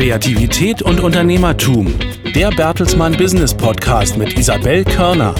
Kreativität und Unternehmertum. Der Bertelsmann Business Podcast mit Isabel Körner.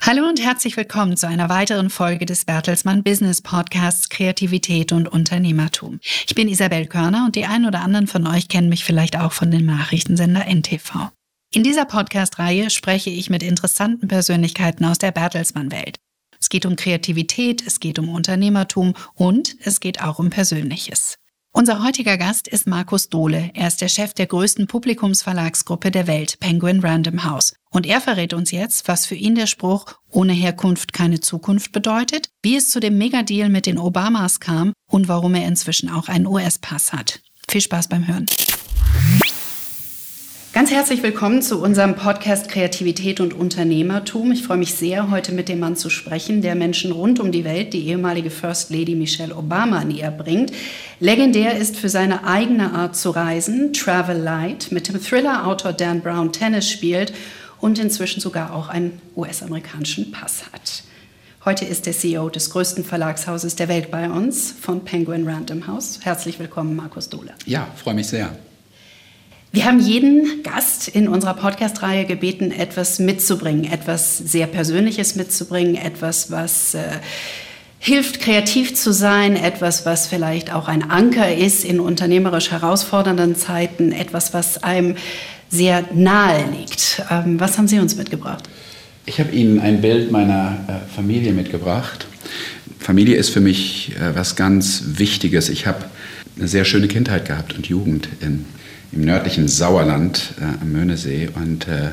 Hallo und herzlich willkommen zu einer weiteren Folge des Bertelsmann Business Podcasts Kreativität und Unternehmertum. Ich bin Isabel Körner und die einen oder anderen von euch kennen mich vielleicht auch von dem Nachrichtensender NTV. In dieser Podcast-Reihe spreche ich mit interessanten Persönlichkeiten aus der Bertelsmann-Welt. Es geht um Kreativität, es geht um Unternehmertum und es geht auch um Persönliches. Unser heutiger Gast ist Markus Dohle. Er ist der Chef der größten Publikumsverlagsgruppe der Welt, Penguin Random House. Und er verrät uns jetzt, was für ihn der Spruch ohne Herkunft keine Zukunft bedeutet, wie es zu dem Megadeal mit den Obamas kam und warum er inzwischen auch einen US-Pass hat. Viel Spaß beim Hören. Ganz herzlich willkommen zu unserem Podcast Kreativität und Unternehmertum. Ich freue mich sehr, heute mit dem Mann zu sprechen, der Menschen rund um die Welt, die ehemalige First Lady Michelle Obama, näher bringt. Legendär ist für seine eigene Art zu reisen, Travel Light, mit dem Thriller-Autor Dan Brown Tennis spielt und inzwischen sogar auch einen US-amerikanischen Pass hat. Heute ist der CEO des größten Verlagshauses der Welt bei uns, von Penguin Random House. Herzlich willkommen, Markus Dohle. Ja, freue mich sehr. Wir haben jeden Gast in unserer Podcast-Reihe gebeten, etwas mitzubringen, etwas sehr Persönliches mitzubringen, etwas, was äh, hilft, kreativ zu sein, etwas, was vielleicht auch ein Anker ist in unternehmerisch herausfordernden Zeiten, etwas, was einem sehr nahe liegt. Ähm, was haben Sie uns mitgebracht? Ich habe Ihnen ein Bild meiner äh, Familie mitgebracht. Familie ist für mich äh, was ganz Wichtiges. Ich habe eine sehr schöne Kindheit gehabt und Jugend in im nördlichen Sauerland äh, am Möhnesee und äh,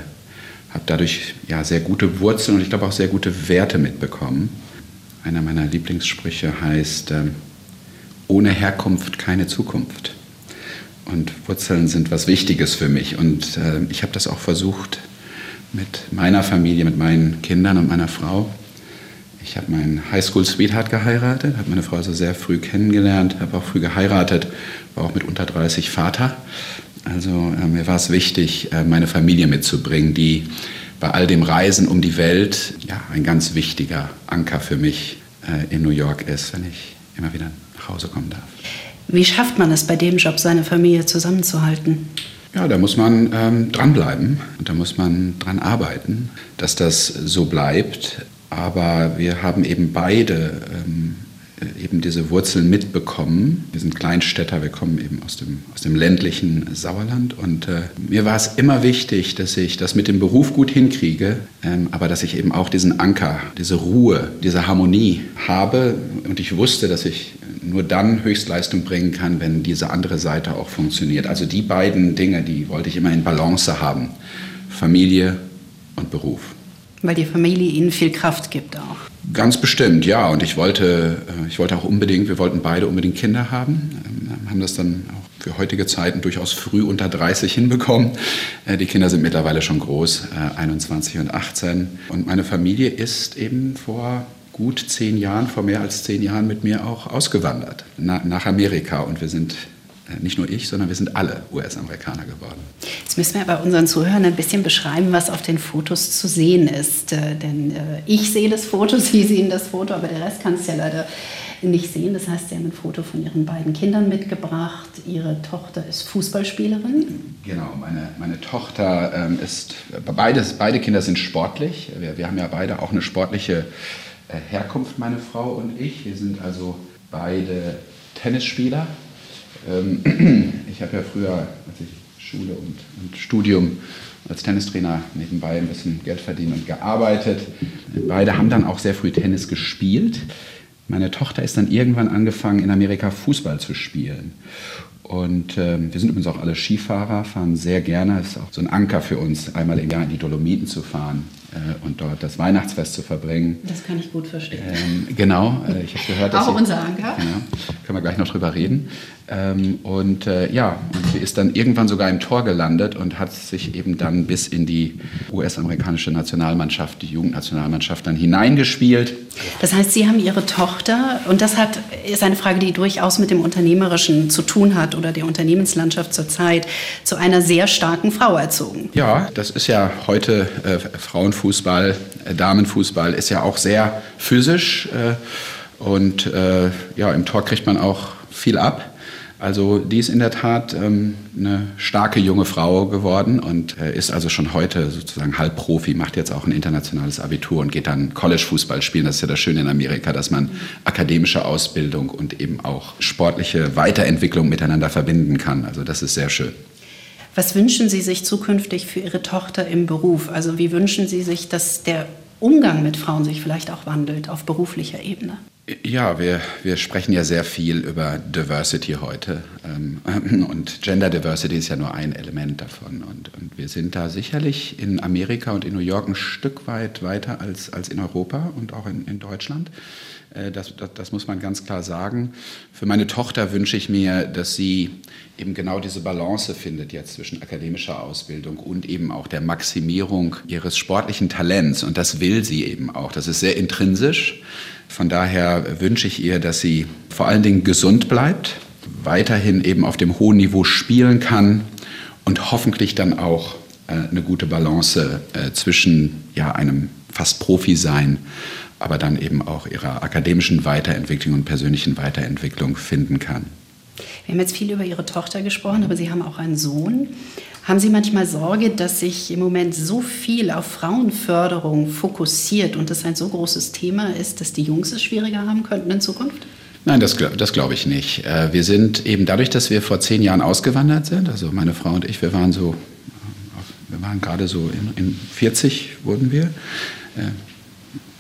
habe dadurch ja, sehr gute Wurzeln und ich glaube auch sehr gute Werte mitbekommen. Einer meiner Lieblingssprüche heißt, äh, ohne Herkunft keine Zukunft. Und Wurzeln sind was Wichtiges für mich. Und äh, ich habe das auch versucht mit meiner Familie, mit meinen Kindern und meiner Frau. Ich habe meinen Highschool-Sweetheart geheiratet, habe meine Frau also sehr früh kennengelernt, habe auch früh geheiratet, war auch mit unter 30 Vater also äh, mir war es wichtig, äh, meine Familie mitzubringen, die bei all dem Reisen um die Welt ja, ein ganz wichtiger Anker für mich äh, in New York ist, wenn ich immer wieder nach Hause kommen darf. Wie schafft man es bei dem Job, seine Familie zusammenzuhalten? Ja, da muss man ähm, dranbleiben und da muss man dran arbeiten, dass das so bleibt. Aber wir haben eben beide ähm, äh, eben diese Wurzeln mitbekommen. Wir sind Kleinstädter, wir kommen eben aus dem, aus dem ländlichen Sauerland. Und äh, mir war es immer wichtig, dass ich das mit dem Beruf gut hinkriege, ähm, aber dass ich eben auch diesen Anker, diese Ruhe, diese Harmonie habe. Und ich wusste, dass ich nur dann Höchstleistung bringen kann, wenn diese andere Seite auch funktioniert. Also die beiden Dinge, die wollte ich immer in Balance haben. Familie und Beruf. Weil die Familie Ihnen viel Kraft gibt auch. Ganz bestimmt, ja. Und ich wollte, äh, ich wollte auch unbedingt, wir wollten beide unbedingt Kinder haben. Ähm, haben das dann auch für heutige Zeiten durchaus früh unter 30 hinbekommen. Äh, die Kinder sind mittlerweile schon groß, 21 äh, und 18. Und meine Familie ist eben vor gut zehn Jahren, vor mehr als zehn Jahren mit mir auch ausgewandert nach Amerika. Und wir sind nicht nur ich, sondern wir sind alle US-Amerikaner geworden. Jetzt müssen wir bei unseren Zuhörern ein bisschen beschreiben, was auf den Fotos zu sehen ist. Äh, denn äh, ich sehe das Foto, Sie sehen das Foto, aber der Rest kann es ja leider nicht sehen. Das heißt, Sie haben ein Foto von Ihren beiden Kindern mitgebracht. Ihre Tochter ist Fußballspielerin. Genau, meine, meine Tochter ähm, ist, beides, beide Kinder sind sportlich. Wir, wir haben ja beide auch eine sportliche äh, Herkunft, meine Frau und ich. Wir sind also beide Tennisspieler ich habe ja früher, als ich Schule und, und, Studium als Tennistrainer nebenbei ein bisschen Geld verdient und gearbeitet. Beide haben dann auch sehr früh Tennis gespielt. Meine Tochter ist dann irgendwann angefangen, in Amerika Fußball zu spielen. Und äh, wir sind übrigens auch alle Skifahrer, fahren sehr gerne. Es ist auch so ein Anker für uns, einmal im Jahr in die Dolomiten zu fahren äh, und dort das Weihnachtsfest zu verbringen. Das kann ich gut verstehen. Ähm, genau, äh, ich habe gehört, dass. Auch sie, unser Anker. Genau, können wir gleich noch drüber reden. Ähm, und äh, ja, und sie ist dann irgendwann sogar im Tor gelandet und hat sich eben dann bis in die US-amerikanische Nationalmannschaft, die Jugendnationalmannschaft, dann hineingespielt. Das heißt, Sie haben Ihre Tochter, und das hat, ist eine Frage, die durchaus mit dem Unternehmerischen zu tun hat oder der Unternehmenslandschaft zurzeit, zu einer sehr starken Frau erzogen. Ja, das ist ja heute äh, Frauenfußball, äh, Damenfußball ist ja auch sehr physisch. Äh, und äh, ja, im Tor kriegt man auch viel ab. Also die ist in der Tat ähm, eine starke junge Frau geworden und äh, ist also schon heute sozusagen Halbprofi, macht jetzt auch ein internationales Abitur und geht dann College-Fußball spielen. Das ist ja das Schöne in Amerika, dass man akademische Ausbildung und eben auch sportliche Weiterentwicklung miteinander verbinden kann. Also das ist sehr schön. Was wünschen Sie sich zukünftig für Ihre Tochter im Beruf? Also wie wünschen Sie sich, dass der Umgang mit Frauen sich vielleicht auch wandelt auf beruflicher Ebene? Ja, wir, wir sprechen ja sehr viel über Diversity heute. Ähm, und Gender Diversity ist ja nur ein Element davon. Und, und wir sind da sicherlich in Amerika und in New York ein Stück weit weiter als, als in Europa und auch in, in Deutschland. Äh, das, das, das, muss man ganz klar sagen. Für meine Tochter wünsche ich mir, dass sie eben genau diese Balance findet jetzt zwischen akademischer Ausbildung und eben auch der Maximierung ihres sportlichen Talents. Und das will sie eben auch. Das ist sehr intrinsisch. Von daher wünsche ich ihr, dass sie vor allen Dingen gesund bleibt, weiterhin eben auf dem hohen Niveau spielen kann und hoffentlich dann auch äh, eine gute Balance äh, zwischen ja, einem fast Profi sein aber dann eben auch ihrer akademischen Weiterentwicklung und persönlichen Weiterentwicklung finden kann. Wir haben jetzt viel über Ihre Tochter gesprochen, aber Sie haben auch einen Sohn. Haben Sie manchmal Sorge, dass sich im Moment so viel auf Frauenförderung fokussiert und das ein so großes Thema ist, dass die Jungs es schwieriger haben könnten in Zukunft? Nein, das, das glaube ich nicht. Äh, wir sind eben dadurch, dass wir vor zehn Jahren ausgewandert sind, also meine Frau und ich, wir waren so, wir waren gerade so in, in 40 wurden wir äh,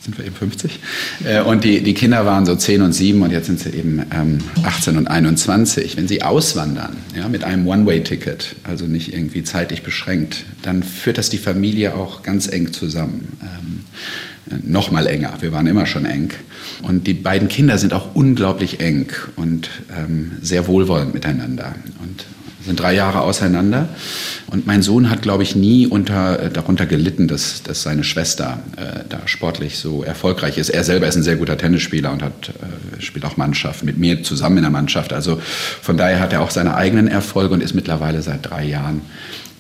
sind wir eben 50. Äh, und die, die Kinder waren so 10 und 7 und jetzt sind sie eben ähm, 18 und 21. Wenn sie auswandern ja, mit einem One-Way-Ticket, also nicht irgendwie zeitlich beschränkt, dann führt das die Familie auch ganz eng zusammen. Ähm, äh, noch mal enger. Wir waren immer schon eng. Und die beiden Kinder sind auch unglaublich eng und ähm, sehr wohlwollend miteinander. Und sind drei Jahre auseinander. Und mein Sohn hat, glaube ich, nie unter, äh, darunter gelitten, dass, dass seine Schwester äh, da sportlich so erfolgreich ist. Er selber ist ein sehr guter Tennisspieler und hat, äh, spielt auch Mannschaft, mit mir zusammen in der Mannschaft. Also von daher hat er auch seine eigenen Erfolge und ist mittlerweile seit drei Jahren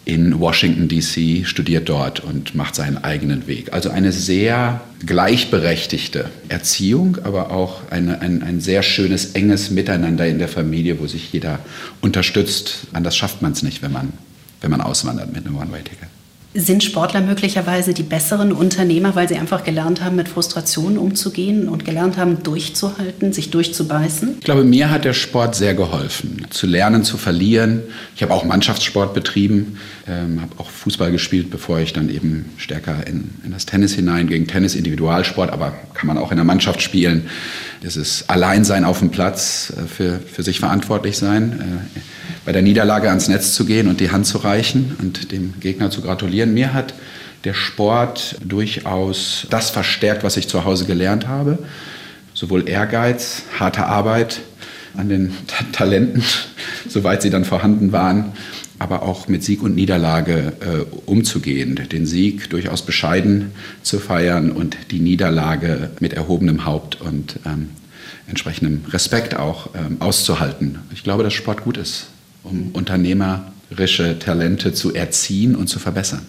in Washington, DC, studiert dort und macht seinen eigenen Weg. Also eine sehr gleichberechtigte Erziehung, aber auch eine, ein, ein sehr schönes, enges Miteinander in der Familie, wo sich jeder unterstützt. Anders schafft man es nicht, wenn man, wenn man auswandert mit einem One-Way-Ticket. Sind Sportler möglicherweise die besseren Unternehmer, weil sie einfach gelernt haben, mit Frustrationen umzugehen und gelernt haben, durchzuhalten, sich durchzubeißen? Ich glaube, mir hat der Sport sehr geholfen, zu lernen, zu verlieren. Ich habe auch Mannschaftssport betrieben, ähm, habe auch Fußball gespielt, bevor ich dann eben stärker in, in das Tennis hineinging. Tennis Individualsport, aber kann man auch in der Mannschaft spielen. Das ist Alleinsein auf dem Platz, äh, für, für sich verantwortlich sein. Äh, bei der Niederlage ans Netz zu gehen und die Hand zu reichen und dem Gegner zu gratulieren. Mir hat der Sport durchaus das verstärkt, was ich zu Hause gelernt habe. Sowohl Ehrgeiz, harte Arbeit an den Talenten, soweit sie dann vorhanden waren, aber auch mit Sieg und Niederlage äh, umzugehen, den Sieg durchaus bescheiden zu feiern und die Niederlage mit erhobenem Haupt und ähm, entsprechendem Respekt auch ähm, auszuhalten. Ich glaube, dass Sport gut ist um unternehmerische Talente zu erziehen und zu verbessern.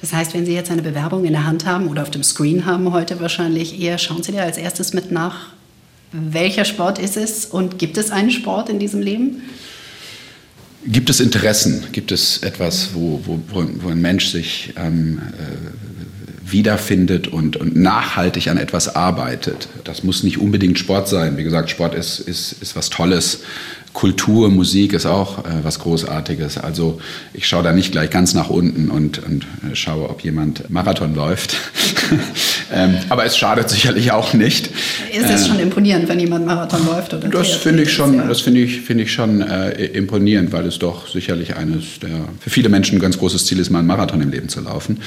Das heißt, wenn Sie jetzt eine Bewerbung in der Hand haben oder auf dem Screen haben heute wahrscheinlich eher, schauen Sie dir als erstes mit nach, welcher Sport ist es und gibt es einen Sport in diesem Leben? Gibt es Interessen? Gibt es etwas, wo, wo, wo ein Mensch sich ähm, äh, wiederfindet und, und nachhaltig an etwas arbeitet? Das muss nicht unbedingt Sport sein. Wie gesagt, Sport ist, ist, ist was Tolles. Kultur, Musik ist auch äh, was Großartiges. Also ich schaue da nicht gleich ganz nach unten und, und äh, schaue, ob jemand Marathon läuft. ähm, aber es schadet sicherlich auch nicht. Ist es äh, schon imponierend, wenn jemand Marathon läuft? Oder das finde ich schon, ja. das finde ich, finde ich schon äh, imponierend, weil es doch sicherlich eines der für viele Menschen ein ganz großes Ziel ist, mal einen Marathon im Leben zu laufen.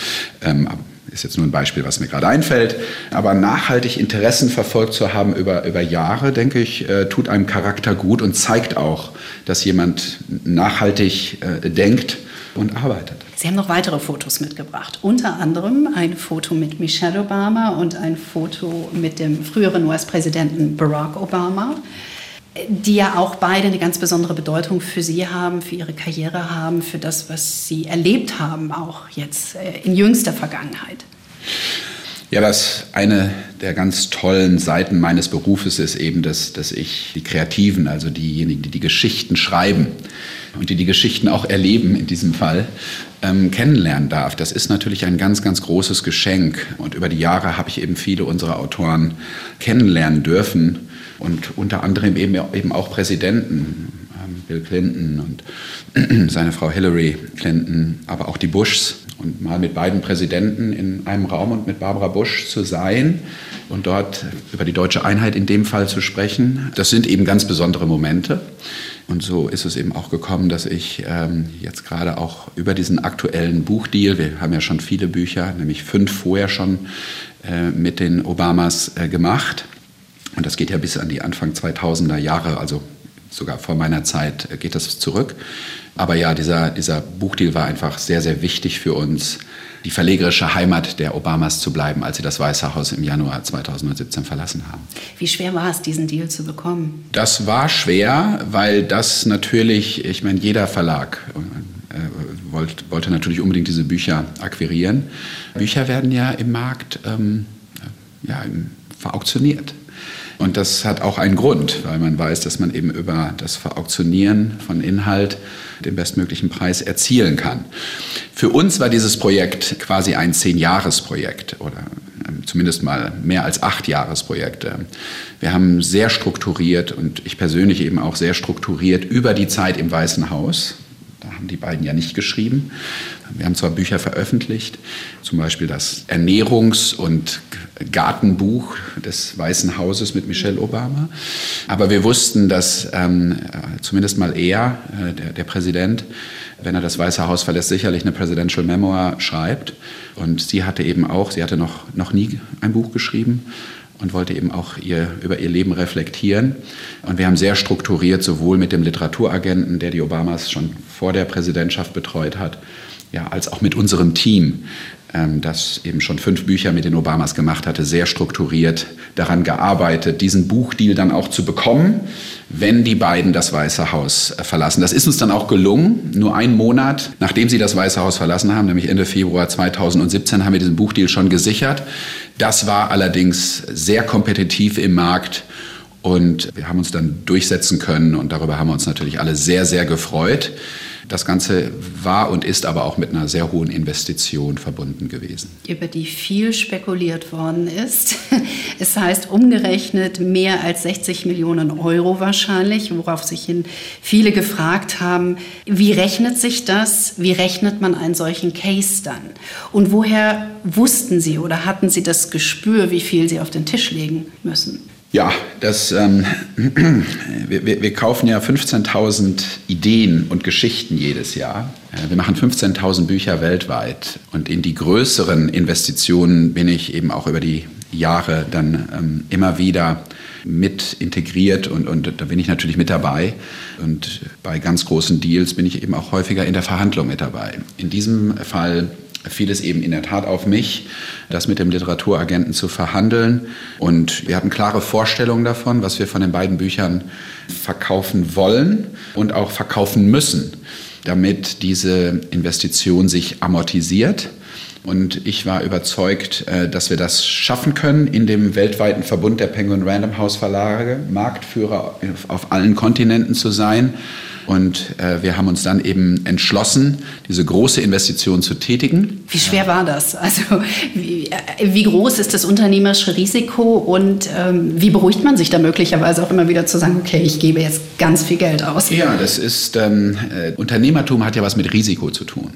Ähm, ist jetzt nur ein Beispiel, was mir gerade einfällt. Aber nachhaltig Interessen verfolgt zu haben über, über Jahre, denke ich, äh, tut einem Charakter gut und zeigt auch, dass jemand nachhaltig äh, denkt und arbeitet. Sie haben noch weitere Fotos mitgebracht. Unter anderem ein Foto mit Michelle Obama und ein Foto mit dem früheren US-Präsidenten Barack Obama die ja auch beide eine ganz besondere Bedeutung für Sie haben, für Ihre Karriere haben, für das, was Sie erlebt haben, auch jetzt äh, in jüngster Vergangenheit. Ja, das eine der ganz tollen Seiten meines Berufes ist eben, dass, dass ich die Kreativen, also diejenigen, die die Geschichten schreiben und die die Geschichten auch erleben in diesem Fall, ähm, kennenlernen darf. Das ist natürlich ein ganz, ganz großes Geschenk. Und über die Jahre habe ich eben viele unserer Autoren kennenlernen dürfen und unter anderem eben, eben auch Präsidenten, ähm, Bill Clinton und seine Frau Hillary Clinton, aber auch die Bushs und mal mit beiden Präsidenten in einem Raum und mit Barbara Bush zu sein und dort über die deutsche Einheit in dem Fall zu sprechen. Das sind eben ganz besondere Momente. Und so ist es eben auch gekommen, dass ich ähm, jetzt gerade auch über diesen aktuellen Buchdeal, wir haben ja schon viele Bücher, nämlich fünf vorher schon äh, mit den Obamas äh, gemacht. Und das geht ja bis an die Anfang 2000er Jahre, also sogar vor meiner Zeit äh, geht das zurück. Aber ja, dieser, dieser Buchdeal war einfach sehr, sehr wichtig für uns, die verlegerische Heimat der Obamas zu bleiben, als sie das Weiße Haus im Januar 2017 verlassen haben. Wie schwer war es, diesen Deal zu bekommen? Das war schwer, weil das natürlich, ich meine, jeder Verlag äh, wollte, wollte natürlich unbedingt diese Bücher akquirieren. Bücher werden ja im Markt ähm, ja, verauktioniert. Und das hat auch einen Grund, weil man weiß, dass man eben über das Verauktionieren von Inhalt den bestmöglichen Preis erzielen kann. Für uns war dieses Projekt quasi ein Zehn-Jahres-Projekt oder ähm, zumindest mal mehr als acht Jahresprojekte. Wir haben sehr strukturiert und ich persönlich eben auch sehr strukturiert über die Zeit im Weißen Haus haben die beiden ja nicht geschrieben. Wir haben zwar Bücher veröffentlicht, zum Beispiel das Ernährungs- und Gartenbuch des Weißen Hauses mit Michelle Obama, aber wir wussten, dass ähm, zumindest mal er, äh, der, der Präsident, wenn er das Weiße Haus verlässt, sicherlich eine Presidential Memoir schreibt. Und sie hatte eben auch, sie hatte noch, noch nie ein Buch geschrieben und wollte eben auch ihr, über ihr Leben reflektieren. Und wir haben sehr strukturiert, sowohl mit dem Literaturagenten, der die Obamas schon vor der Präsidentschaft betreut hat, ja, als auch mit unserem Team, das eben schon fünf Bücher mit den Obamas gemacht hatte, sehr strukturiert daran gearbeitet, diesen Buchdeal dann auch zu bekommen, wenn die beiden das Weiße Haus äh, verlassen. Das ist uns dann auch gelungen. Nur einen Monat, nachdem sie das Weiße Haus verlassen haben, nämlich Ende Februar 2017, haben wir diesen Buchdeal schon gesichert. Das war allerdings sehr kompetitiv im Markt. Und wir haben uns dann durchsetzen können und darüber haben wir uns natürlich alle sehr, sehr gefreut. Das Ganze war und ist aber auch mit einer sehr hohen Investition verbunden gewesen. Über die viel spekuliert worden ist. Es heißt umgerechnet mehr als 60 Millionen Euro wahrscheinlich, worauf sich viele gefragt haben, wie rechnet sich das? Wie rechnet man einen solchen Case dann? Und woher wussten Sie oder hatten Sie das Gespür, wie viel Sie auf den Tisch legen müssen? Ja, das, ähm, wir, wir, kaufen ja 15.000 Ideen und Geschichten jedes Jahr. Äh, wir machen 15.000 Bücher weltweit. Und in die größeren Investitionen bin ich eben auch über die Jahre dann ähm, immer wieder mit integriert und, und da bin ich natürlich mit dabei. Und bei ganz großen Deals bin ich eben auch häufiger in der Verhandlung mit dabei. In diesem Fall fiel es eben in der Tat auf mich, das mit dem Literaturagenten zu verhandeln. Und wir hatten klare Vorstellungen davon, was wir von den beiden Büchern verkaufen wollen und auch verkaufen müssen, damit diese Investition sich amortisiert. Und ich war überzeugt, äh, dass wir das schaffen können in dem weltweiten Verbund der Penguin Random House Verlage, Marktführer auf allen Kontinenten zu sein und äh, wir haben uns dann eben entschlossen, diese große Investition zu tätigen. Wie schwer war das? Also wie, äh, wie groß ist das unternehmerische Risiko und ähm, wie beruhigt man sich da möglicherweise auch immer wieder zu sagen, okay, ich gebe jetzt ganz viel Geld aus? Ja, das ist, ähm, äh, Unternehmertum hat ja was mit Risiko zu tun.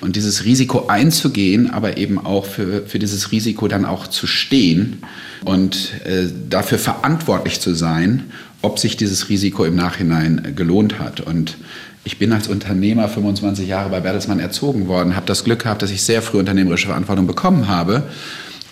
Und dieses Risiko einzugehen, aber eben auch für, für dieses Risiko dann auch zu stehen und äh, dafür verantwortlich zu sein ob sich dieses Risiko im Nachhinein gelohnt hat. Und ich bin als Unternehmer 25 Jahre bei Bertelsmann erzogen worden, habe das Glück gehabt, dass ich sehr früh unternehmerische Verantwortung bekommen habe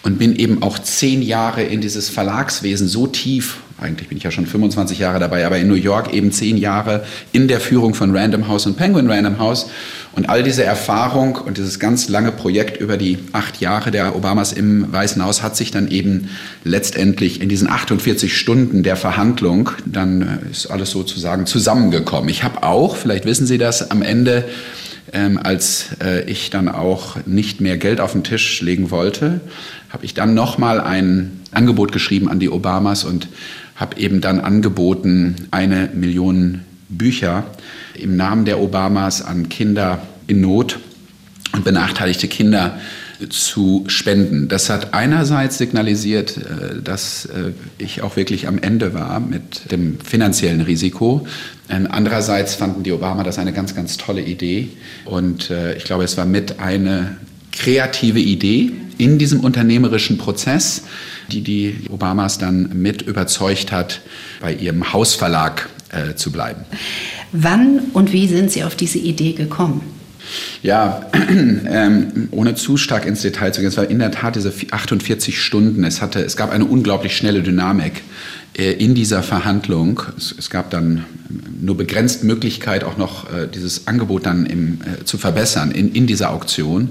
und bin eben auch zehn Jahre in dieses Verlagswesen so tief, eigentlich bin ich ja schon 25 Jahre dabei, aber in New York eben zehn Jahre in der Führung von Random House und Penguin Random House. Und all diese Erfahrung und dieses ganz lange Projekt über die acht Jahre der Obamas im Weißen Haus hat sich dann eben letztendlich in diesen 48 Stunden der Verhandlung, dann äh, ist alles sozusagen zusammengekommen. Ich habe auch, vielleicht wissen Sie das, am Ende ähm, als äh, ich dann auch nicht mehr Geld auf den Tisch legen wollte, habe ich dann nochmal ein Angebot geschrieben an die Obamas und habe eben dann angeboten, eine Million Bücher im Namen der Obamas an Kinder in Not und benachteiligte Kinder zu spenden. Das hat einerseits signalisiert, äh, dass äh, ich auch wirklich am Ende war mit dem finanziellen Risiko. Andererseits fanden die Obama das eine ganz, ganz tolle Idee. Und äh, ich glaube, es war mit eine kreative Idee in diesem unternehmerischen Prozess, die die Obamas dann mit überzeugt hat, bei ihrem Hausverlag äh, zu bleiben. Wann und wie sind Sie auf diese Idee gekommen? Ja, ähm, ohne zu stark ins Detail zu gehen, es war in der Tat diese 48 Stunden. Es, hatte, es gab eine unglaublich schnelle Dynamik in dieser Verhandlung. Es, es, gab dann nur begrenzt Möglichkeit, auch noch äh, dieses Angebot dann im, äh, zu verbessern in, in dieser Auktion.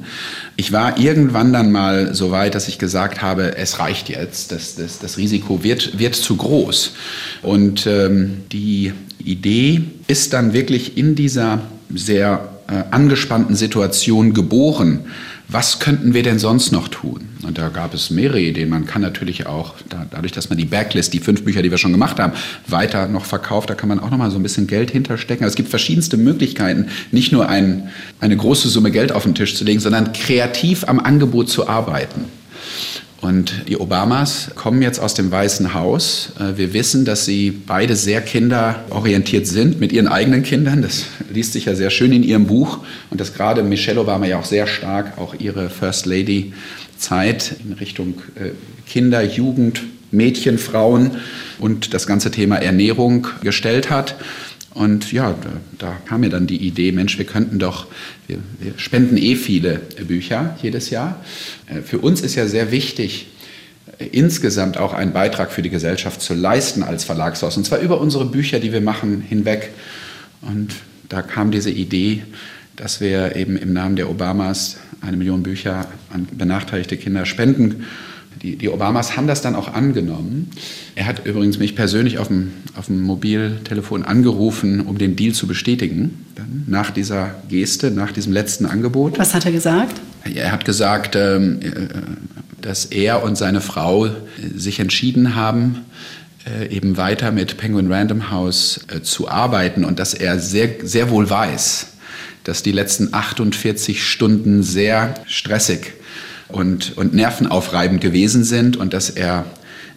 Ich war irgendwann dann mal so weit, dass ich gesagt habe, es reicht jetzt, das, das, das Risiko wird, wird zu groß. Und ähm, die Idee ist dann wirklich in dieser sehr äh, angespannten Situation geboren. Was könnten wir denn sonst noch tun? Und da gab es mehrere Ideen. Man kann natürlich auch, da, dadurch, dass man die Backlist, die fünf Bücher, die wir schon gemacht haben, weiter noch verkauft, da kann man auch noch mal so ein bisschen Geld hinterstecken. Also es gibt verschiedenste Möglichkeiten, nicht nur ein, eine große Summe Geld auf den Tisch zu legen, sondern kreativ am Angebot zu arbeiten. Und die Obamas kommen jetzt aus dem Weißen Haus. Äh, wir wissen, dass sie beide sehr kinderorientiert sind mit ihren eigenen Kindern. Das liest sich ja sehr schön in ihrem Buch. Und dass gerade Michelle Obama ja auch sehr stark auch ihre First Lady Zeit in Richtung äh, Kinder, Jugend, Mädchen, Frauen und das ganze Thema Ernährung gestellt hat. Und ja, da, kam mir dann die Idee, Mensch, wir könnten doch, wir, wir spenden eh viele Bücher jedes Jahr. Äh, für uns ist ja sehr wichtig, äh, insgesamt auch einen Beitrag für die Gesellschaft zu leisten als Verlagshaus. Und zwar über unsere Bücher, die wir machen, hinweg. Und da kam diese Idee, dass wir eben im Namen der Obamas eine Million Bücher an benachteiligte Kinder spenden die, die, Obamas haben das dann auch angenommen. Er hat übrigens mich persönlich auf dem, auf dem Mobiltelefon angerufen, um den Deal zu bestätigen, dann nach dieser Geste, nach diesem letzten Angebot. Was hat er gesagt? Er hat gesagt, ähm, äh, dass er und seine Frau sich entschieden haben, äh, eben weiter mit Penguin Random House äh, zu arbeiten und dass er sehr, sehr wohl weiß, dass die letzten 48 Stunden sehr stressig und, und nervenaufreibend gewesen sind und dass er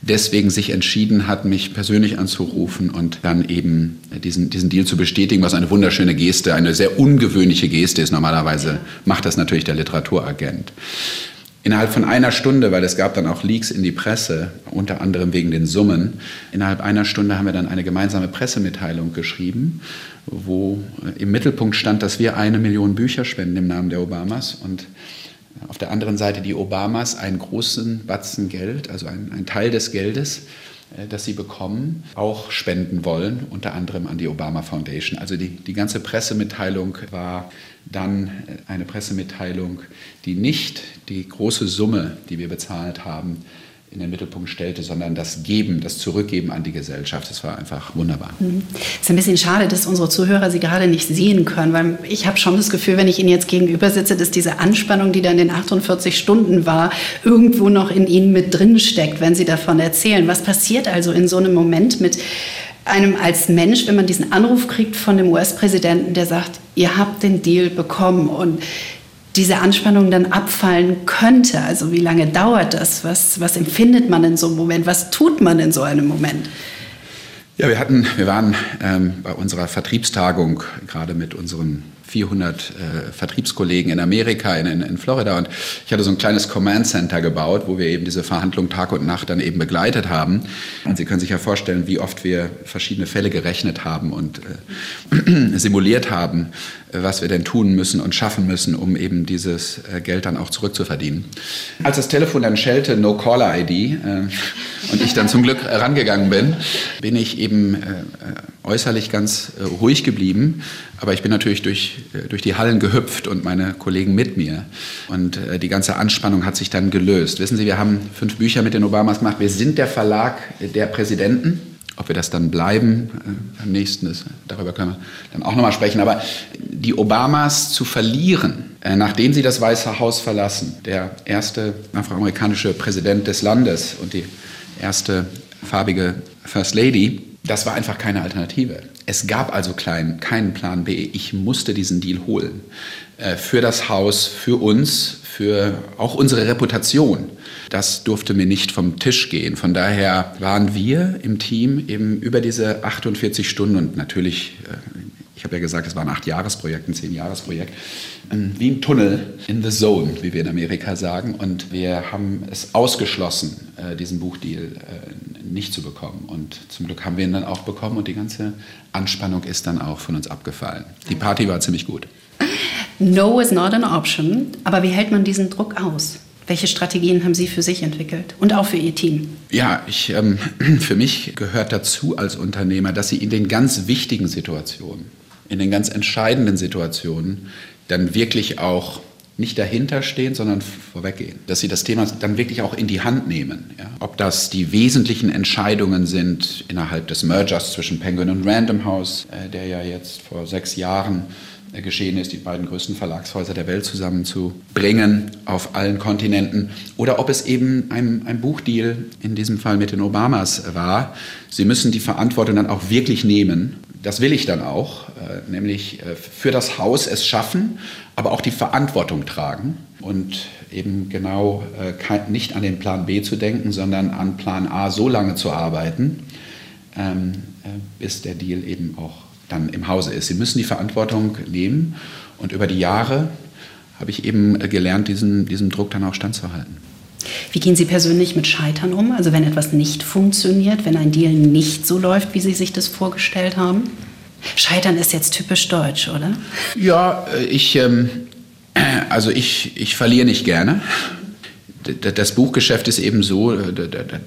deswegen sich entschieden hat, mich persönlich anzurufen und dann eben diesen, diesen Deal zu bestätigen, was eine wunderschöne Geste, eine sehr ungewöhnliche Geste ist. Normalerweise macht das natürlich der Literaturagent. Innerhalb von einer Stunde, weil es gab dann auch Leaks in die Presse, unter anderem wegen den Summen, innerhalb einer Stunde haben wir dann eine gemeinsame Pressemitteilung geschrieben, wo im Mittelpunkt stand, dass wir eine Million Bücher spenden im Namen der Obamas und auf der anderen Seite die Obamas einen großen Batzen Geld, also ein, ein Teil des Geldes, äh, das sie bekommen, auch spenden wollen, unter anderem an die Obama Foundation. Also die, die ganze Pressemitteilung war dann äh, eine Pressemitteilung, die nicht die große Summe, die wir bezahlt haben, in den Mittelpunkt stellte, sondern das Geben, das Zurückgeben an die Gesellschaft. Das war einfach wunderbar. Es mhm. ist ein bisschen schade, dass unsere Zuhörer Sie gerade nicht sehen können, weil ich habe schon das Gefühl, wenn ich Ihnen jetzt gegenüber sitze, dass diese Anspannung, die da in den 48 Stunden war, irgendwo noch in Ihnen mit drin steckt, wenn Sie davon erzählen. Was passiert also in so einem Moment mit einem als Mensch, wenn man diesen Anruf kriegt von dem US-Präsidenten, der sagt, ihr habt den Deal bekommen und diese Anspannung dann abfallen könnte. Also wie lange dauert das? Was, was empfindet man in so einem Moment? Was tut man in so einem Moment? Ja, wir hatten, wir waren ähm, bei unserer Vertriebstagung gerade mit unseren 400 äh, Vertriebskollegen in Amerika, in, in, in, Florida. Und ich hatte so ein kleines Command Center gebaut, wo wir eben diese Verhandlungen Tag und Nacht dann eben begleitet haben. Und Sie können sich ja vorstellen, wie oft wir verschiedene Fälle gerechnet haben und äh, simuliert haben, was wir denn tun müssen und schaffen müssen, um eben dieses äh, Geld dann auch zurückzuverdienen. Als das Telefon dann schellte, No Caller ID, äh, und ich dann zum Glück rangegangen bin, bin ich eben äh, äußerlich ganz ruhig geblieben aber ich bin natürlich durch, äh, durch die Hallen gehüpft und meine Kollegen mit mir. Und äh, die ganze Anspannung hat sich dann gelöst. Wissen Sie, wir haben fünf Bücher mit den Obamas gemacht. Wir sind der Verlag der Präsidenten. Ob wir das dann bleiben, äh, am nächsten ist, darüber können wir dann auch nochmal sprechen. Aber die Obamas zu verlieren, äh, nachdem sie das Weiße Haus verlassen, der erste afroamerikanische Präsident des Landes und die erste farbige First Lady, das war einfach keine Alternative. Es gab also klein, keinen Plan B. Ich musste diesen Deal holen. Äh, für das Haus, für uns, für auch unsere Reputation. Das durfte mir nicht vom Tisch gehen. Von daher waren wir im Team eben über diese 48 Stunden und natürlich, äh, ich habe ja gesagt, es war ein Acht-Jahres-Projekt, ein Zehn-Jahres-Projekt, ähm, wie ein Tunnel in the Zone, wie wir in Amerika sagen. Und wir haben es ausgeschlossen, äh, diesen Buchdeal nicht zu bekommen. Und zum Glück haben wir ihn dann auch bekommen und die ganze Anspannung ist dann auch von uns abgefallen. Die Party war ziemlich gut. No is not an option. Aber wie hält man diesen Druck aus? Welche Strategien haben Sie für sich entwickelt und auch für Ihr Team? Ja, ich, ähm, für mich gehört dazu als Unternehmer, dass Sie in den ganz wichtigen Situationen, in den ganz entscheidenden Situationen dann wirklich auch nicht dahinter stehen, sondern vorweggehen. Dass sie das Thema dann wirklich auch in die Hand nehmen. Ja? Ob das die wesentlichen Entscheidungen sind innerhalb des Mergers zwischen Penguin und Random House, äh, der ja jetzt vor sechs Jahren geschehen ist, die beiden größten Verlagshäuser der Welt zusammenzubringen auf allen Kontinenten. Oder ob es eben ein, ein Buchdeal in diesem Fall mit den Obamas war. Sie müssen die Verantwortung dann auch wirklich nehmen das will ich dann auch, äh, nämlich äh, für das Haus es schaffen, aber auch die Verantwortung tragen und eben genau äh, nicht an den Plan B zu denken, sondern an Plan A so lange zu arbeiten, ähm, bis der Deal eben auch dann im Hause ist. Sie müssen die Verantwortung nehmen und über die Jahre habe ich eben gelernt, diesen, diesem Druck dann auch standzuhalten. Wie gehen Sie persönlich mit Scheitern um? Also wenn etwas nicht funktioniert, wenn ein Deal nicht so läuft, wie Sie sich das vorgestellt haben? Scheitern ist jetzt typisch deutsch, oder? Ja, ich, ähm, also ich, ich verliere nicht gerne. Das Buchgeschäft ist eben so, äh,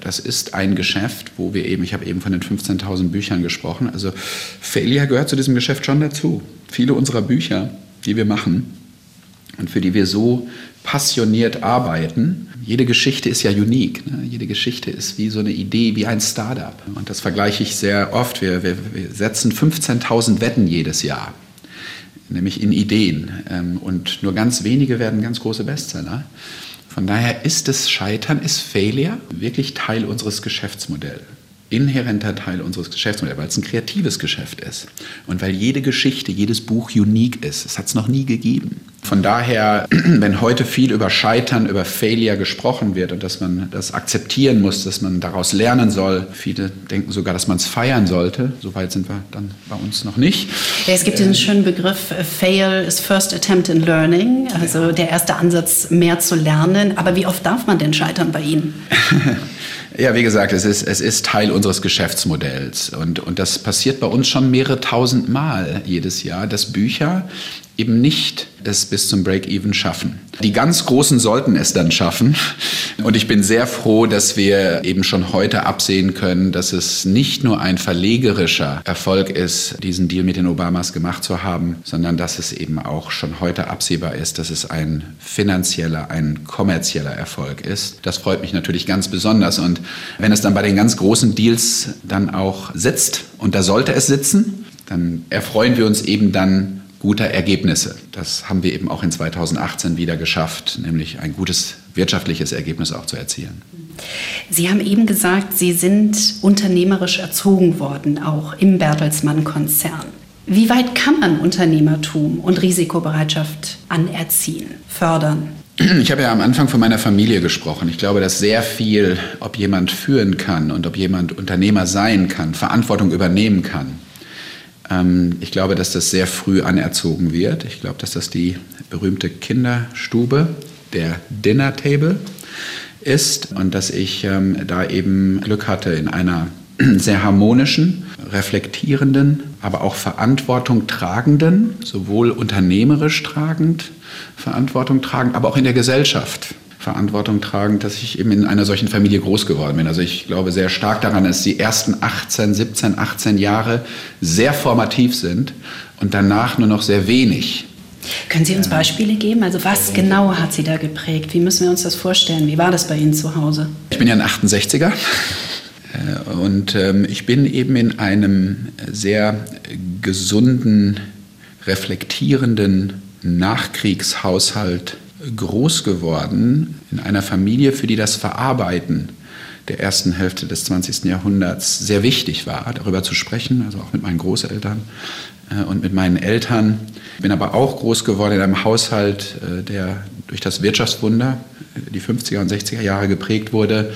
das ist ein Geschäft, wo wir eben, ich habe eben von den 15.000 Büchern gesprochen, also Failure gehört zu diesem Geschäft schon dazu. Viele unserer Bücher, die wir machen und für die wir so passioniert arbeiten, jede Geschichte ist ja unique. Ne? Jede Geschichte ist wie so eine Idee, wie ein Startup. Und das vergleiche ich sehr oft. Wir, wir, wir setzen 15.000 Wetten jedes Jahr, nämlich in Ideen. Ähm, und nur ganz wenige werden ganz große Bestseller. Von daher ist das Scheitern, ist Failure wirklich Teil unseres Geschäftsmodells inhärenter Teil unseres Geschäftsmodells, weil es ein kreatives Geschäft ist und weil jede Geschichte, jedes Buch unique ist. Es hat es noch nie gegeben. Von daher, wenn heute viel über Scheitern, über Failure gesprochen wird und dass man das akzeptieren muss, dass man daraus lernen soll, viele denken sogar, dass man es feiern sollte. Soweit sind wir dann bei uns noch nicht. Ja, es gibt diesen schönen Begriff, äh, Fail is first attempt in learning, also der erste Ansatz, mehr zu lernen. Aber wie oft darf man denn scheitern bei Ihnen? Ja, wie gesagt, es ist, es ist Teil unseres Geschäftsmodells. Und, und das passiert bei uns schon mehrere tausend Mal jedes Jahr, dass Bücher eben nicht es bis zum Break-Even schaffen. Die ganz Großen sollten es dann schaffen. Und ich bin sehr froh, dass wir eben schon heute absehen können, dass es nicht nur ein verlegerischer Erfolg ist, diesen Deal mit den Obamas gemacht zu haben, sondern dass es eben auch schon heute absehbar ist, dass es ein finanzieller, ein kommerzieller Erfolg ist. Das freut mich natürlich ganz besonders. Und wenn es dann bei den ganz großen Deals dann auch sitzt, und da sollte es sitzen, dann erfreuen wir uns eben dann guter Ergebnisse. Das haben wir eben auch in 2018 wieder geschafft, nämlich ein gutes wirtschaftliches Ergebnis auch zu erzielen. Sie haben eben gesagt, Sie sind unternehmerisch erzogen worden, auch im Bertelsmann-Konzern. Wie weit kann man Unternehmertum und Risikobereitschaft anerziehen, fördern? Ich habe ja am Anfang von meiner Familie gesprochen. Ich glaube, dass sehr viel, ob jemand führen kann und ob jemand Unternehmer sein kann, Verantwortung übernehmen kann, ich glaube, dass das sehr früh anerzogen wird. Ich glaube, dass das die berühmte Kinderstube, der Dinner Table ist und dass ich ähm, da eben Glück hatte in einer sehr harmonischen, reflektierenden, aber auch Verantwortung tragenden, sowohl unternehmerisch tragend, Verantwortung tragend, aber auch in der Gesellschaft Verantwortung tragen, dass ich eben in einer solchen Familie groß geworden bin. Also ich glaube sehr stark daran, dass die ersten 18, 17, 18 Jahre sehr formativ sind und danach nur noch sehr wenig. Können Sie uns Beispiele geben? Also was genau hat Sie da geprägt? Wie müssen wir uns das vorstellen? Wie war das bei Ihnen zu Hause? Ich bin ja ein 68er. Äh, und ähm, ich bin eben in einem sehr gesunden, reflektierenden Nachkriegshaushalt groß geworden, in einer Familie, für die das Verarbeiten der ersten Hälfte des 20. Jahrhunderts sehr wichtig war, darüber zu sprechen, also auch mit meinen Großeltern äh, und mit meinen Eltern. Bin aber auch groß geworden in einem Haushalt, äh, der durch das Wirtschaftswunder, die 50er und 60er Jahre geprägt wurde,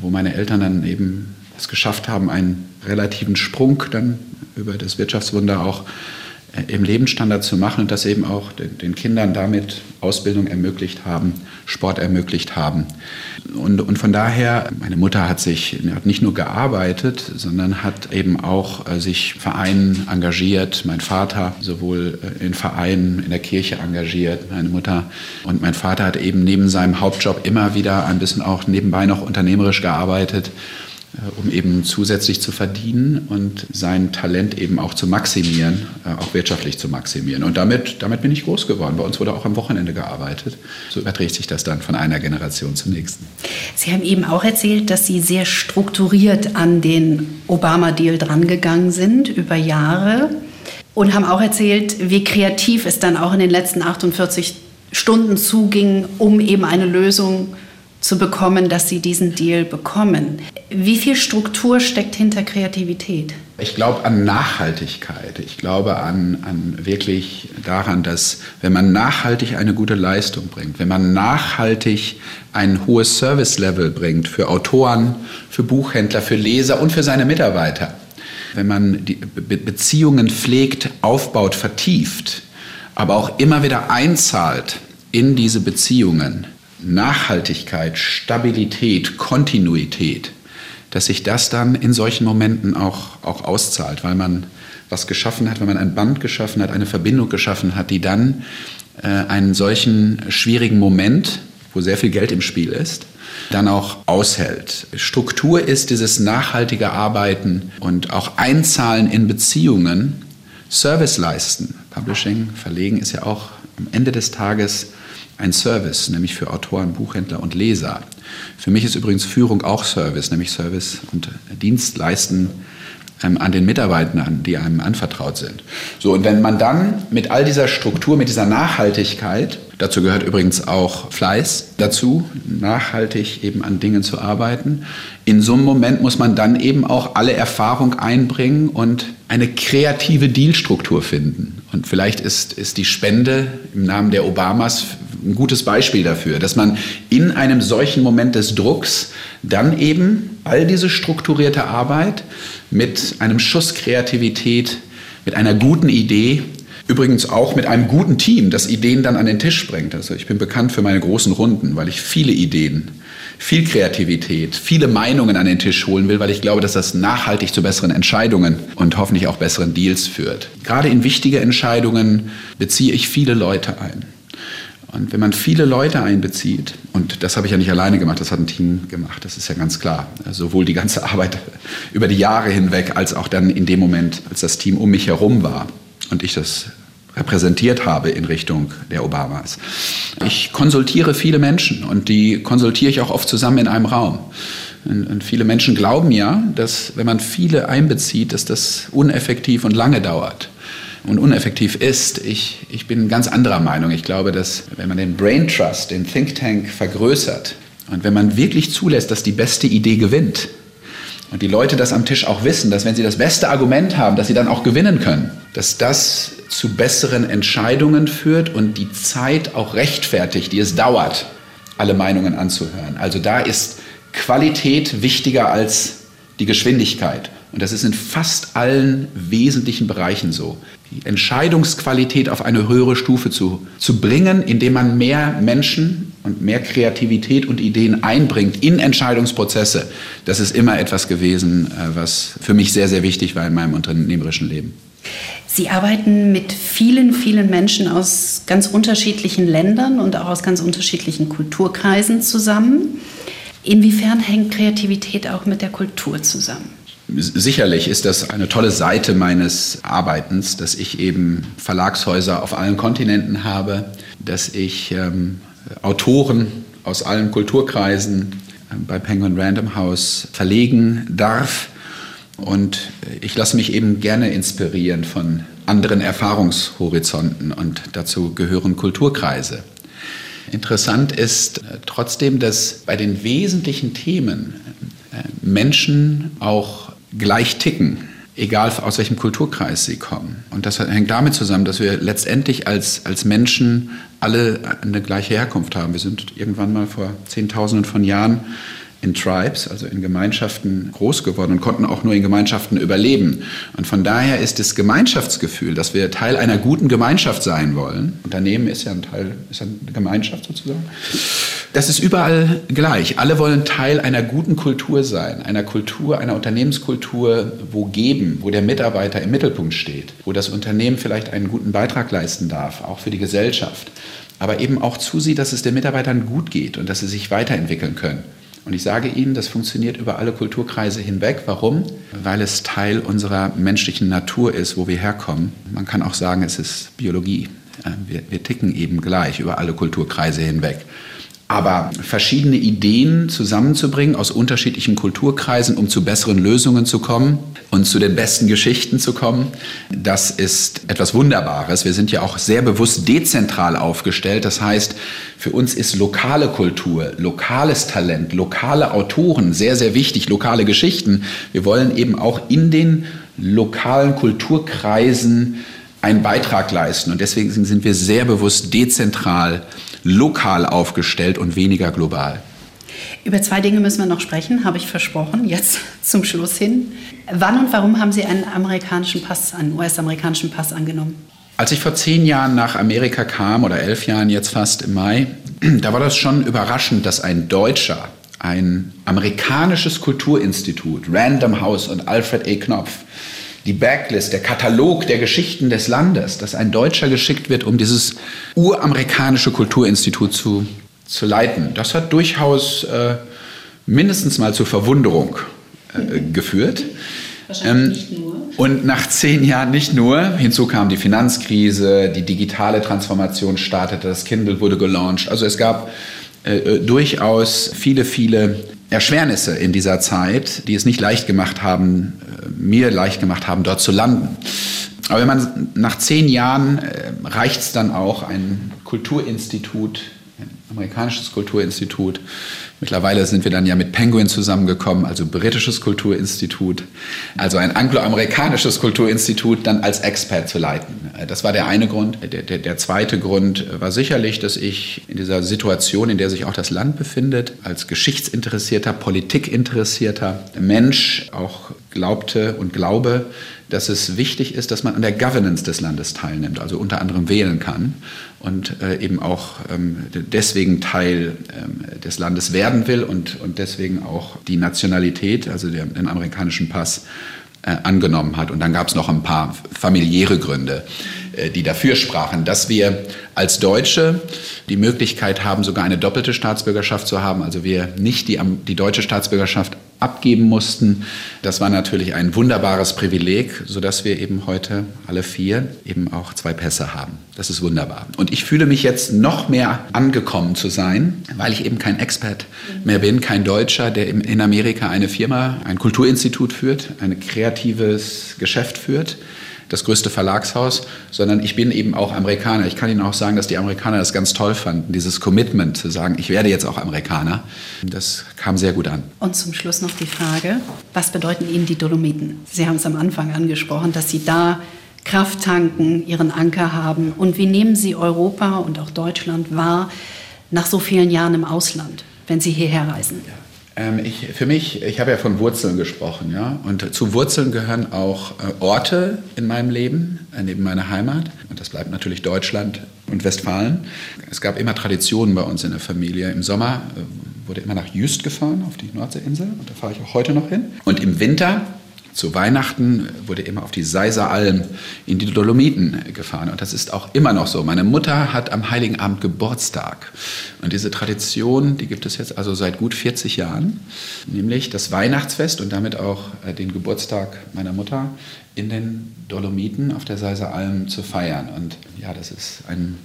wo meine Eltern dann eben es geschafft haben, einen relativen Sprung dann über das Wirtschaftswunder auch äh, im Lebensstandard zu machen und das eben auch den, Kindern damit Ausbildung ermöglicht haben, Sport ermöglicht haben. Und, und von daher, meine Mutter hat sich hat nicht nur gearbeitet, sondern hat eben auch äh, sich Vereinen engagiert. Mein Vater sowohl äh, in Vereinen, in der Kirche engagiert, meine Mutter. Und mein Vater hat eben neben seinem Hauptjob immer wieder ein bisschen auch nebenbei noch unternehmerisch gearbeitet um eben zusätzlich zu verdienen und sein Talent eben auch zu maximieren, äh, auch wirtschaftlich zu maximieren. Und damit, damit bin ich groß geworden. Bei uns wurde auch am Wochenende gearbeitet. So überträgt sich das dann von einer Generation zur nächsten. Sie haben eben auch erzählt, dass Sie sehr strukturiert an den Obama-Deal drangegangen sind über Jahre und haben auch erzählt, wie kreativ es dann auch in den letzten 48 Stunden zuging, um eben eine Lösung zu zu bekommen, dass sie diesen Deal bekommen. Wie viel Struktur steckt hinter Kreativität? Ich glaube an Nachhaltigkeit. Ich glaube an, an wirklich daran, dass wenn man nachhaltig eine gute Leistung bringt, wenn man nachhaltig ein hohes Service-Level bringt für Autoren, für Buchhändler, für Leser und für seine Mitarbeiter, wenn man die Be Beziehungen pflegt, aufbaut, vertieft, aber auch immer wieder einzahlt in diese Beziehungen, Nachhaltigkeit, Stabilität, Kontinuität, dass sich das dann in solchen Momenten auch, auch auszahlt, weil man was geschaffen hat, wenn man ein Band geschaffen hat, eine Verbindung geschaffen hat, die dann äh, einen solchen schwierigen Moment, wo sehr viel Geld im Spiel ist, dann auch aushält. Struktur ist dieses nachhaltige Arbeiten und auch Einzahlen in Beziehungen, Service leisten. Publishing, Verlegen ist ja auch am Ende des Tages ein Service, nämlich für Autoren, Buchhändler und Leser. Für mich ist übrigens Führung auch Service, nämlich Service und Dienst leisten ähm, an den Mitarbeitern, die einem anvertraut sind. So, und wenn man dann mit all dieser Struktur, mit dieser Nachhaltigkeit, dazu gehört übrigens auch Fleiß dazu, nachhaltig eben an Dingen zu arbeiten, in so einem Moment muss man dann eben auch alle Erfahrung einbringen und eine kreative Dealstruktur finden. Und vielleicht ist, ist die Spende im Namen der Obamas ein gutes Beispiel dafür, dass man in einem solchen Moment des Drucks dann eben all diese strukturierte Arbeit mit einem Schuss Kreativität, mit einer guten Idee, übrigens auch mit einem guten Team, das Ideen dann an den Tisch bringt. Also ich bin bekannt für meine großen Runden, weil ich viele Ideen, viel Kreativität, viele Meinungen an den Tisch holen will, weil ich glaube, dass das nachhaltig zu besseren Entscheidungen und hoffentlich auch besseren Deals führt. Gerade in wichtige Entscheidungen beziehe ich viele Leute ein. Und wenn man viele Leute einbezieht, und das habe ich ja nicht alleine gemacht, das hat ein Team gemacht, das ist ja ganz klar. Sowohl die ganze Arbeit über die Jahre hinweg, als auch dann in dem Moment, als das Team um mich herum war und ich das repräsentiert habe in Richtung der Obamas. Ich konsultiere viele Menschen und die konsultiere ich auch oft zusammen in einem Raum. Und, viele Menschen glauben ja, dass wenn man viele einbezieht, dass das uneffektiv und lange dauert und uneffektiv ist. Ich, ich bin ganz anderer Meinung. Ich glaube, dass wenn man den Brain Trust, den Think Tank vergrößert und wenn man wirklich zulässt, dass die beste Idee gewinnt und die Leute das am Tisch auch wissen, dass wenn sie das beste Argument haben, dass sie dann auch gewinnen können, dass das zu besseren Entscheidungen führt und die Zeit auch rechtfertigt, die es dauert, alle Meinungen anzuhören. Also da ist Qualität wichtiger als die Geschwindigkeit. Und das ist in fast allen wesentlichen Bereichen so die Entscheidungsqualität auf eine höhere Stufe zu, zu bringen, indem man mehr Menschen und mehr Kreativität und Ideen einbringt in Entscheidungsprozesse. Das ist immer etwas gewesen, äh, was für mich sehr, sehr wichtig war in meinem unternehmerischen Leben. Sie arbeiten mit vielen, vielen Menschen aus ganz unterschiedlichen Ländern und auch aus ganz unterschiedlichen Kulturkreisen zusammen. Inwiefern hängt Kreativität auch mit der Kultur zusammen? Sicherlich ist das eine tolle Seite meines Arbeitens, dass ich eben Verlagshäuser auf allen Kontinenten habe, dass ich ähm, Autoren aus allen Kulturkreisen bei Penguin Random House verlegen darf. Und ich lasse mich eben gerne inspirieren von anderen Erfahrungshorizonten und dazu gehören Kulturkreise. Interessant ist äh, trotzdem, dass bei den wesentlichen Themen äh, Menschen auch gleich ticken, egal aus welchem Kulturkreis sie kommen. Und das hängt damit zusammen, dass wir letztendlich als, als Menschen alle eine gleiche Herkunft haben. Wir sind irgendwann mal vor Zehntausenden von Jahren in Tribes, also in Gemeinschaften groß geworden und konnten auch nur in Gemeinschaften überleben. Und von daher ist das Gemeinschaftsgefühl, dass wir Teil einer guten Gemeinschaft sein wollen, Unternehmen ist ja ein Teil, ist eine Gemeinschaft sozusagen, das ist überall gleich. Alle wollen Teil einer guten Kultur sein, einer Kultur, einer Unternehmenskultur, wo Geben, wo der Mitarbeiter im Mittelpunkt steht, wo das Unternehmen vielleicht einen guten Beitrag leisten darf, auch für die Gesellschaft, aber eben auch zusieht, dass es den Mitarbeitern gut geht und dass sie sich weiterentwickeln können. Und ich sage Ihnen, das funktioniert über alle Kulturkreise hinweg. Warum? Weil es Teil unserer menschlichen Natur ist, wo wir herkommen. Man kann auch sagen, es ist Biologie. Wir, wir ticken eben gleich über alle Kulturkreise hinweg. Aber verschiedene Ideen zusammenzubringen aus unterschiedlichen Kulturkreisen, um zu besseren Lösungen zu kommen und zu den besten Geschichten zu kommen, das ist etwas Wunderbares. Wir sind ja auch sehr bewusst dezentral aufgestellt. Das heißt, für uns ist lokale Kultur, lokales Talent, lokale Autoren sehr, sehr wichtig, lokale Geschichten. Wir wollen eben auch in den lokalen Kulturkreisen einen Beitrag leisten. Und deswegen sind wir sehr bewusst dezentral lokal aufgestellt und weniger global. Über zwei Dinge müssen wir noch sprechen, habe ich versprochen, jetzt zum Schluss hin. Wann und warum haben Sie einen amerikanischen Pass, einen US-amerikanischen Pass angenommen? Als ich vor zehn Jahren nach Amerika kam, oder elf Jahren jetzt fast im Mai, da war das schon überraschend, dass ein Deutscher ein amerikanisches Kulturinstitut, Random House und Alfred A. Knopf, die Backlist, der Katalog der Geschichten des Landes, dass ein Deutscher geschickt wird, um dieses uramerikanische Kulturinstitut zu, zu leiten. Das hat durchaus äh, mindestens mal zur Verwunderung äh, geführt. Wahrscheinlich ähm, nicht nur. Und nach zehn Jahren nicht nur. Hinzu kam die Finanzkrise, die digitale Transformation startete, das Kindle wurde gelauncht. Also es gab äh, äh durchaus viele, viele Erschwernisse in dieser Zeit, die es nicht leicht gemacht haben, äh, mir leicht gemacht haben, dort zu landen. Aber wenn man nach zehn Jahren äh, reicht es dann auch, ein Kulturinstitut, ein amerikanisches Kulturinstitut Mittlerweile sind wir dann ja mit Penguin zusammengekommen, also britisches Kulturinstitut, also ein angloamerikanisches Kulturinstitut dann als Expert zu leiten. Das war der eine Grund. Der, der, der zweite Grund war sicherlich, dass ich in dieser Situation, in der sich auch das Land befindet, als geschichtsinteressierter, politikinteressierter Mensch auch glaubte und glaube, dass es wichtig ist, dass man an der Governance des Landes teilnimmt, also unter anderem wählen kann und äh, eben auch ähm, deswegen Teil ähm, des Landes werden will und, und deswegen auch die Nationalität, also den, den amerikanischen Pass, äh, angenommen hat. Und dann gab es noch ein paar familiäre Gründe, äh, die dafür sprachen, dass wir als Deutsche die Möglichkeit haben, sogar eine doppelte Staatsbürgerschaft zu haben. Also wir nicht die, die deutsche Staatsbürgerschaft abgeben mussten. Das war natürlich ein wunderbares Privileg, sodass wir eben heute alle vier eben auch zwei Pässe haben. Das ist wunderbar. Und ich fühle mich jetzt noch mehr angekommen zu sein, weil ich eben kein Expert mehr bin, kein Deutscher, der in Amerika eine Firma, ein Kulturinstitut führt, ein kreatives Geschäft führt das größte Verlagshaus, sondern ich bin eben auch Amerikaner. Ich kann Ihnen auch sagen, dass die Amerikaner das ganz toll fanden, dieses Commitment zu sagen, ich werde jetzt auch Amerikaner. Das kam sehr gut an. Und zum Schluss noch die Frage, was bedeuten Ihnen die Dolomiten? Sie haben es am Anfang angesprochen, dass Sie da Kraft tanken, Ihren Anker haben. Und wie nehmen Sie Europa und auch Deutschland wahr nach so vielen Jahren im Ausland, wenn Sie hierher reisen? Ja. Ähm, ich, für mich, ich habe ja von Wurzeln gesprochen, ja, und zu Wurzeln gehören auch äh, Orte in meinem Leben, äh, neben meiner Heimat, und das bleibt natürlich Deutschland und Westfalen. Es gab immer Traditionen bei uns in der Familie. Im Sommer äh, wurde immer nach Jüst gefahren, auf die Nordseeinsel, und da fahre ich auch heute noch hin. Und im Winter zu Weihnachten wurde immer auf die Seiser Alm in die Dolomiten gefahren. Und das ist auch immer noch so. Meine Mutter hat am Heiligen Abend Geburtstag. Und diese Tradition, die gibt es jetzt also seit gut 40 Jahren. Nämlich das Weihnachtsfest und damit auch äh, den Geburtstag meiner Mutter in den Dolomiten auf der Seiser Alm zu feiern. Und ja, das ist ein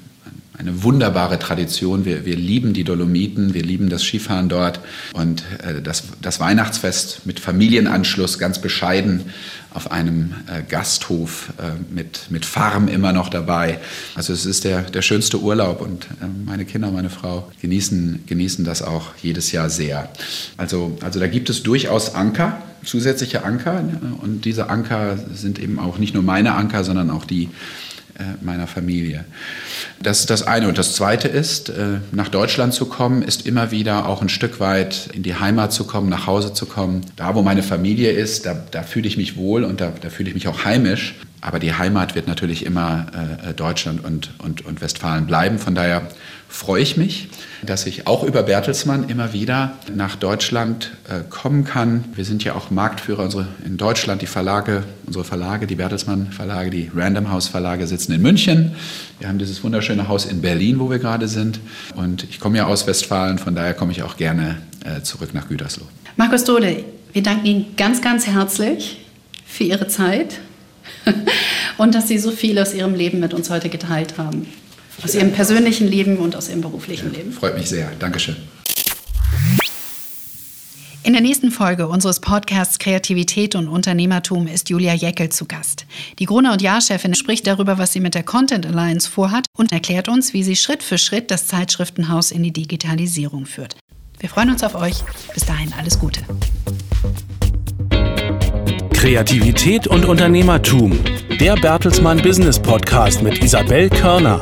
eine wunderbare Tradition. Wir, wir lieben die Dolomiten, wir lieben das Skifahren dort und äh, das, das Weihnachtsfest mit Familienanschluss ganz bescheiden auf einem äh, Gasthof äh, mit, mit Farm immer noch dabei. Also es ist der, der schönste Urlaub und äh, meine Kinder, meine Frau genießen, genießen das auch jedes Jahr sehr. Also, also da gibt es durchaus Anker, zusätzliche Anker und diese Anker sind eben auch nicht nur meine Anker, sondern auch die meiner Familie. Das ist das eine. Und das zweite ist, äh, nach Deutschland zu kommen, ist immer wieder auch ein Stück weit in die Heimat zu kommen, nach Hause zu kommen. Da, wo meine Familie ist, da, da fühle ich mich wohl und da, da fühle ich mich auch heimisch. Aber die Heimat wird natürlich immer äh, Deutschland und, und, und Westfalen bleiben. Von daher freue ich mich, dass ich auch über Bertelsmann immer wieder nach Deutschland äh, kommen kann. Wir sind ja auch Marktführer unsere, in Deutschland. Die Verlage, unsere Verlage, die Bertelsmann Verlage, die Random House Verlage sitzen in München. Wir haben dieses wunderschöne Haus in Berlin, wo wir gerade sind. Und ich komme ja aus Westfalen, von daher komme ich auch gerne äh, zurück nach Gütersloh. Markus Dode, wir danken Ihnen ganz, ganz herzlich für Ihre Zeit und dass Sie so viel aus Ihrem Leben mit uns heute geteilt haben. Aus Ihrem persönlichen Leben und aus Ihrem beruflichen ja, Leben. Freut mich sehr. Dankeschön. In der nächsten Folge unseres Podcasts Kreativität und Unternehmertum ist Julia Jeckel zu Gast. Die Gruner und Jahr-Chefin spricht darüber, was sie mit der Content Alliance vorhat und erklärt uns, wie sie Schritt für Schritt das Zeitschriftenhaus in die Digitalisierung führt. Wir freuen uns auf euch. Bis dahin alles Gute. Kreativität und Unternehmertum. Der Bertelsmann Business Podcast mit Isabel Körner.